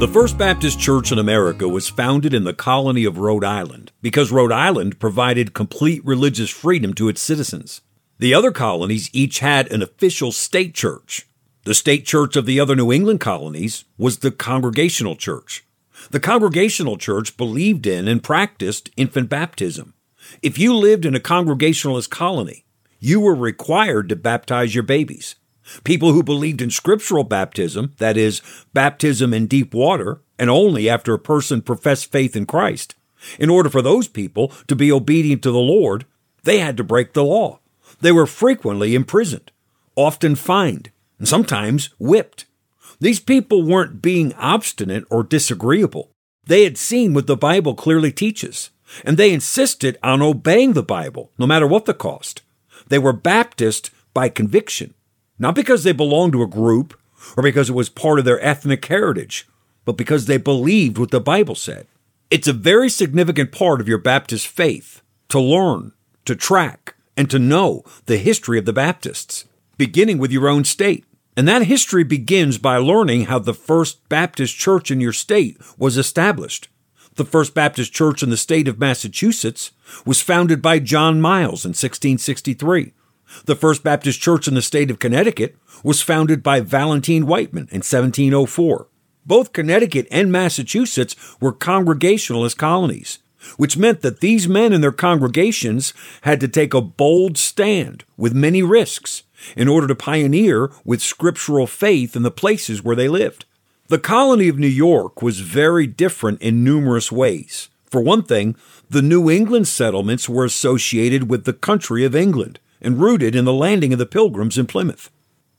The First Baptist Church in America was founded in the colony of Rhode Island because Rhode Island provided complete religious freedom to its citizens. The other colonies each had an official state church. The state church of the other New England colonies was the Congregational Church. The Congregational Church believed in and practiced infant baptism. If you lived in a Congregationalist colony, you were required to baptize your babies. People who believed in scriptural baptism, that is, baptism in deep water, and only after a person professed faith in Christ, in order for those people to be obedient to the Lord, they had to break the law. They were frequently imprisoned, often fined, and sometimes whipped. These people weren't being obstinate or disagreeable. They had seen what the Bible clearly teaches, and they insisted on obeying the Bible, no matter what the cost. They were Baptist by conviction not because they belonged to a group or because it was part of their ethnic heritage, but because they believed what the Bible said. It's a very significant part of your Baptist faith to learn, to track, and to know the history of the Baptists, beginning with your own state. And that history begins by learning how the First Baptist Church in your state was established. The First Baptist Church in the state of Massachusetts was founded by John Miles in 1663. The First Baptist Church in the state of Connecticut was founded by Valentine Wightman in 1704. Both Connecticut and Massachusetts were Congregationalist colonies, which meant that these men and their congregations had to take a bold stand with many risks in order to pioneer with scriptural faith in the places where they lived. The colony of New York was very different in numerous ways. For one thing, the New England settlements were associated with the country of England and rooted in the landing of the Pilgrims in Plymouth.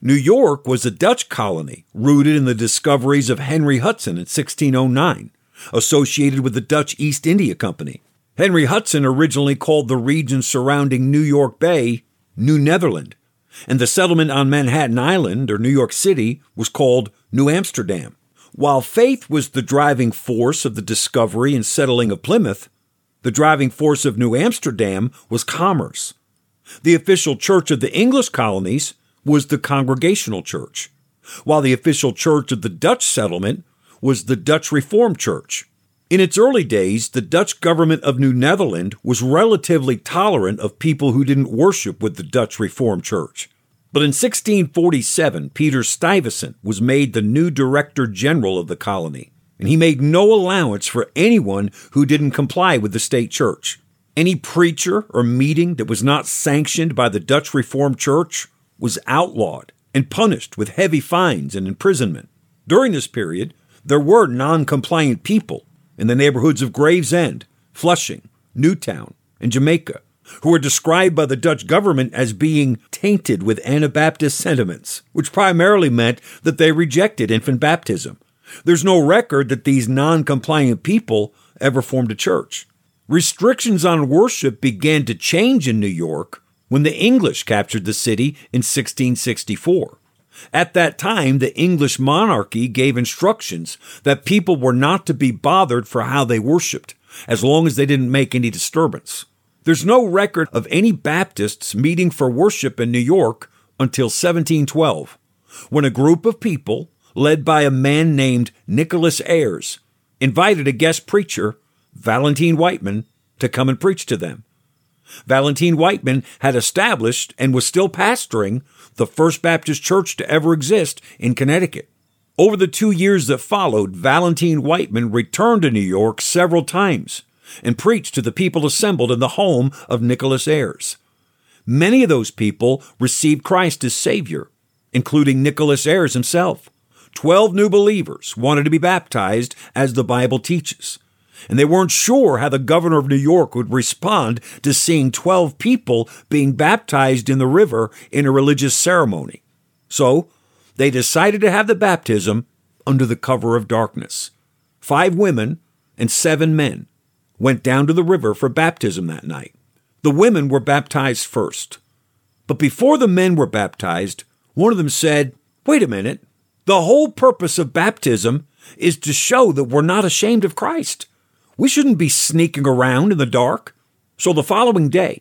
New York was a Dutch colony rooted in the discoveries of Henry Hudson in 1609, associated with the Dutch East India Company. Henry Hudson originally called the region surrounding New York Bay New Netherland, and the settlement on Manhattan Island, or New York City, was called New Amsterdam. While faith was the driving force of the discovery and settling of Plymouth, the driving force of New Amsterdam was commerce, the official church of the English colonies was the Congregational Church, while the official church of the Dutch settlement was the Dutch Reformed Church. In its early days, the Dutch government of New Netherland was relatively tolerant of people who didn't worship with the Dutch Reformed Church. But in 1647, Peter Stuyvesant was made the new Director General of the colony, and he made no allowance for anyone who didn't comply with the state church. Any preacher or meeting that was not sanctioned by the Dutch Reformed Church was outlawed and punished with heavy fines and imprisonment. During this period, there were non compliant people in the neighborhoods of Gravesend, Flushing, Newtown, and Jamaica who were described by the Dutch government as being tainted with Anabaptist sentiments, which primarily meant that they rejected infant baptism. There's no record that these non compliant people ever formed a church. Restrictions on worship began to change in New York when the English captured the city in 1664. At that time, the English monarchy gave instructions that people were not to be bothered for how they worshiped, as long as they didn't make any disturbance. There's no record of any Baptists meeting for worship in New York until 1712, when a group of people, led by a man named Nicholas Eyres, invited a guest preacher Valentine Wightman, to come and preach to them. Valentine Wightman had established and was still pastoring the First Baptist Church to ever exist in Connecticut. Over the two years that followed, Valentine Wightman returned to New York several times and preached to the people assembled in the home of Nicholas Eyres. Many of those people received Christ as Savior, including Nicholas Eyres himself. Twelve new believers wanted to be baptized as the Bible teaches and they weren't sure how the governor of New York would respond to seeing 12 people being baptized in the river in a religious ceremony. So they decided to have the baptism under the cover of darkness. Five women and seven men went down to the river for baptism that night. The women were baptized first. But before the men were baptized, one of them said, Wait a minute. The whole purpose of baptism is to show that we're not ashamed of Christ. We shouldn't be sneaking around in the dark. So the following day,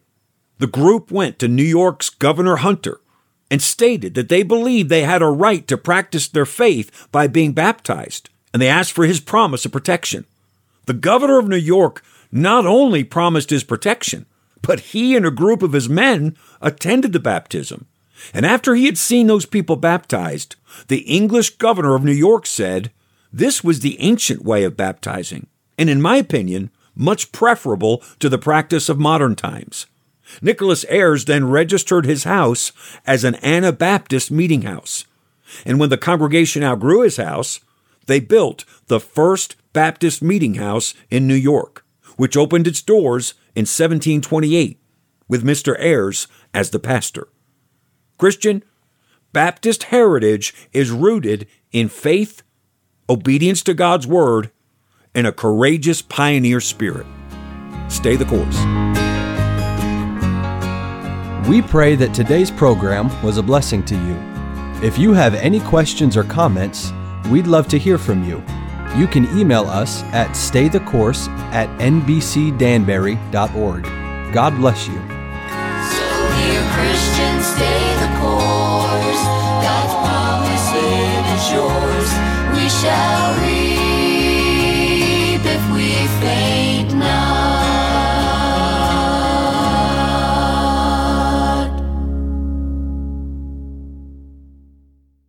the group went to New York's Governor Hunter and stated that they believed they had a right to practice their faith by being baptized, and they asked for his promise of protection. The governor of New York not only promised his protection, but he and a group of his men attended the baptism. And after he had seen those people baptized, the English governor of New York said, This was the ancient way of baptizing, and in my opinion, much preferable to the practice of modern times. Nicholas Eyres then registered his house as an Anabaptist meeting house. And when the congregation outgrew his house, they built the first Baptist meeting house in New York, which opened its doors in 1728 with Mr. Eyres as the pastor. Christian, Baptist heritage is rooted in faith, obedience to God's word, and a courageous pioneer spirit. Stay the course. We pray that today's program was a blessing to you. If you have any questions or comments, we'd love to hear from you. You can email us at staythecourse at nbcdanbury.org. God bless you.